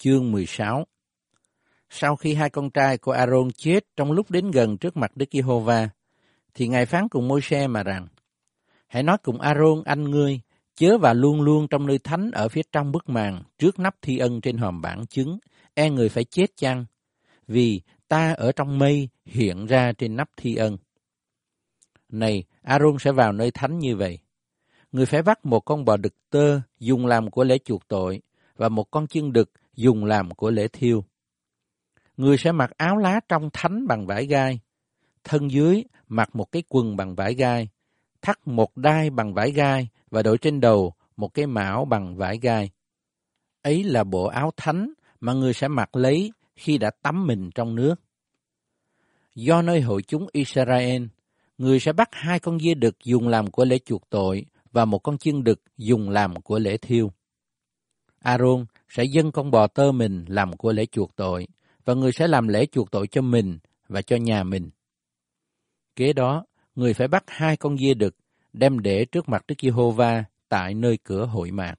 chương 16 Sau khi hai con trai của Aaron chết trong lúc đến gần trước mặt Đức Giê-hô-va, thì Ngài phán cùng Môi-se mà rằng, Hãy nói cùng Aaron anh ngươi, chớ và luôn luôn trong nơi thánh ở phía trong bức màn, trước nắp thi ân trên hòm bản chứng, e người phải chết chăng? Vì ta ở trong mây hiện ra trên nắp thi ân. Này, Aaron sẽ vào nơi thánh như vậy. Người phải bắt một con bò đực tơ dùng làm của lễ chuộc tội và một con chân đực dùng làm của lễ thiêu. Người sẽ mặc áo lá trong thánh bằng vải gai, thân dưới mặc một cái quần bằng vải gai, thắt một đai bằng vải gai và đội trên đầu một cái mão bằng vải gai. Ấy là bộ áo thánh mà người sẽ mặc lấy khi đã tắm mình trong nước. Do nơi hội chúng Israel, người sẽ bắt hai con dê đực dùng làm của lễ chuộc tội và một con chiên đực dùng làm của lễ thiêu. Aaron sẽ dâng con bò tơ mình làm của lễ chuộc tội, và người sẽ làm lễ chuộc tội cho mình và cho nhà mình. Kế đó, người phải bắt hai con dê đực, đem để trước mặt Đức Giê-hô-va tại nơi cửa hội mạc.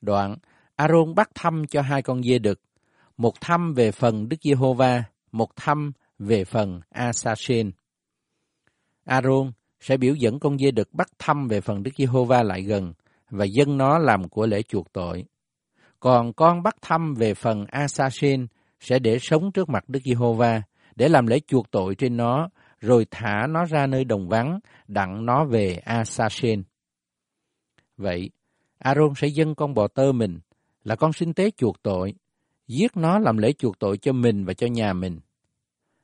Đoạn, Aaron bắt thăm cho hai con dê đực, một thăm về phần Đức Giê-hô-va, một thăm về phần Asasen. Aaron sẽ biểu dẫn con dê đực bắt thăm về phần Đức Giê-hô-va lại gần và dâng nó làm của lễ chuộc tội. Còn con bắt thăm về phần Asasen sẽ để sống trước mặt Đức Giê-hô-va để làm lễ chuộc tội trên nó, rồi thả nó ra nơi đồng vắng, đặng nó về Asasen. Vậy, Aaron sẽ dâng con bò tơ mình, là con sinh tế chuộc tội, giết nó làm lễ chuộc tội cho mình và cho nhà mình.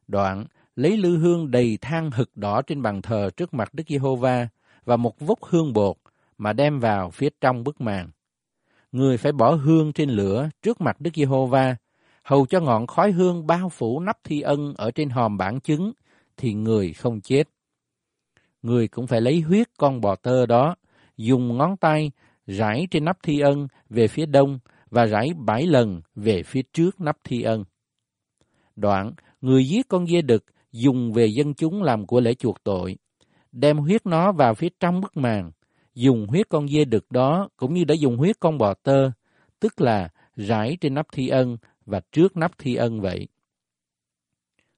Đoạn, lấy lư hương đầy than hực đỏ trên bàn thờ trước mặt Đức Giê-hô-va và một vốc hương bột mà đem vào phía trong bức màn. Người phải bỏ hương trên lửa trước mặt Đức Giê-hô-va, hầu cho ngọn khói hương bao phủ nắp thi ân ở trên hòm bản chứng, thì người không chết. Người cũng phải lấy huyết con bò tơ đó, dùng ngón tay rải trên nắp thi ân về phía đông và rải bảy lần về phía trước nắp thi ân. Đoạn, người giết con dê đực dùng về dân chúng làm của lễ chuộc tội, đem huyết nó vào phía trong bức màn, dùng huyết con dê đực đó cũng như đã dùng huyết con bò tơ, tức là rải trên nắp thi ân và trước nắp thi ân vậy.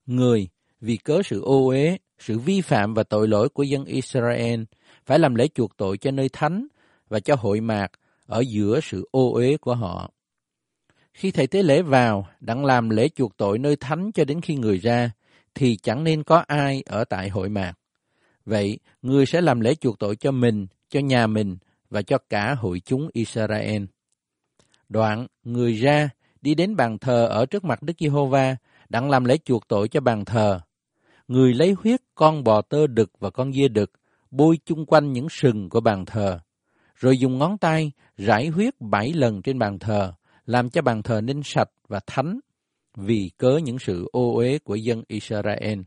Người, vì cớ sự ô uế, sự vi phạm và tội lỗi của dân Israel, phải làm lễ chuộc tội cho nơi thánh và cho hội mạc ở giữa sự ô uế của họ. Khi thầy tế lễ vào, đặng làm lễ chuộc tội nơi thánh cho đến khi người ra, thì chẳng nên có ai ở tại hội mạc. Vậy, người sẽ làm lễ chuộc tội cho mình, cho nhà mình và cho cả hội chúng Israel. Đoạn, người ra, đi đến bàn thờ ở trước mặt Đức Giê-hô-va, đặng làm lễ chuộc tội cho bàn thờ. Người lấy huyết con bò tơ đực và con dê đực, bôi chung quanh những sừng của bàn thờ, rồi dùng ngón tay rải huyết bảy lần trên bàn thờ, làm cho bàn thờ nên sạch và thánh vì cớ những sự ô uế của dân Israel.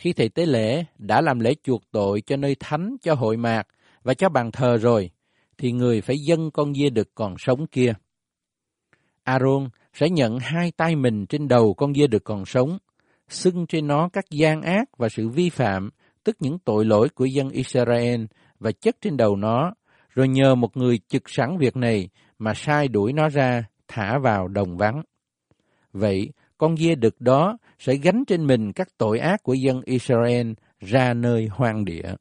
Khi thầy tế lễ đã làm lễ chuộc tội cho nơi thánh, cho hội mạc và cho bàn thờ rồi, thì người phải dâng con dê đực còn sống kia. Aaron sẽ nhận hai tay mình trên đầu con dê đực còn sống, xưng trên nó các gian ác và sự vi phạm, tức những tội lỗi của dân Israel và chất trên đầu nó, rồi nhờ một người trực sẵn việc này mà sai đuổi nó ra, thả vào đồng vắng. Vậy, con dê đực đó sẽ gánh trên mình các tội ác của dân Israel ra nơi hoang địa.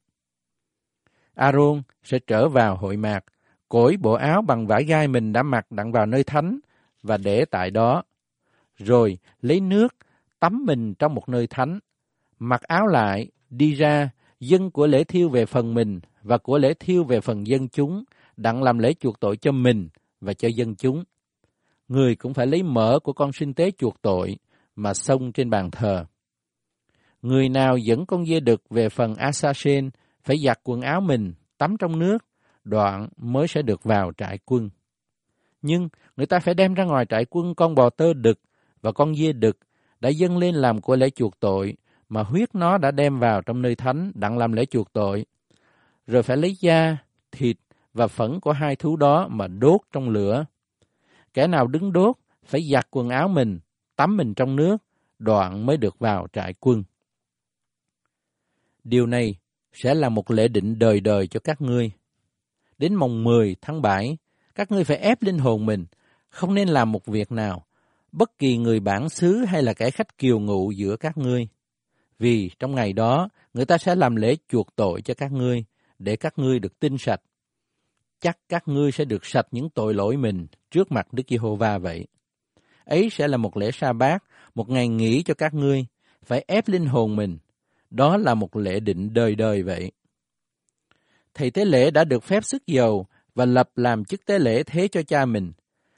Aaron sẽ trở vào hội mạc, cởi bộ áo bằng vải gai mình đã mặc đặng vào nơi thánh và để tại đó. Rồi lấy nước, tắm mình trong một nơi thánh, mặc áo lại, đi ra, dân của lễ thiêu về phần mình và của lễ thiêu về phần dân chúng, đặng làm lễ chuộc tội cho mình và cho dân chúng người cũng phải lấy mỡ của con sinh tế chuộc tội mà xông trên bàn thờ. Người nào dẫn con dê đực về phần Asasen phải giặt quần áo mình, tắm trong nước, đoạn mới sẽ được vào trại quân. Nhưng người ta phải đem ra ngoài trại quân con bò tơ đực và con dê đực đã dâng lên làm của lễ chuộc tội mà huyết nó đã đem vào trong nơi thánh đặng làm lễ chuộc tội. Rồi phải lấy da, thịt và phẫn của hai thú đó mà đốt trong lửa Kẻ nào đứng đốt phải giặt quần áo mình, tắm mình trong nước, đoạn mới được vào trại quân. Điều này sẽ là một lễ định đời đời cho các ngươi. Đến mồng 10 tháng 7, các ngươi phải ép linh hồn mình, không nên làm một việc nào, bất kỳ người bản xứ hay là kẻ khách kiều ngụ giữa các ngươi. Vì trong ngày đó, người ta sẽ làm lễ chuộc tội cho các ngươi, để các ngươi được tinh sạch. Chắc các ngươi sẽ được sạch những tội lỗi mình trước mặt Đức Giê-hô-va vậy. Ấy sẽ là một lễ sa bát, một ngày nghỉ cho các ngươi, phải ép linh hồn mình. Đó là một lễ định đời đời vậy. Thầy tế lễ đã được phép sức dầu và lập làm chức tế lễ thế cho cha mình,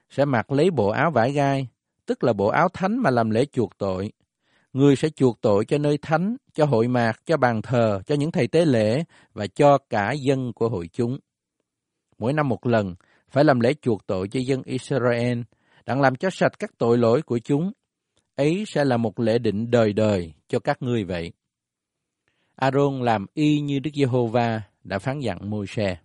sẽ mặc lấy bộ áo vải gai, tức là bộ áo thánh mà làm lễ chuộc tội. Người sẽ chuộc tội cho nơi thánh, cho hội mạc, cho bàn thờ, cho những thầy tế lễ và cho cả dân của hội chúng. Mỗi năm một lần, phải làm lễ chuộc tội cho dân Israel, đặng làm cho sạch các tội lỗi của chúng. Ấy sẽ là một lễ định đời đời cho các ngươi vậy. Aaron làm y như Đức Giê-hô-va đã phán dặn Môi-se.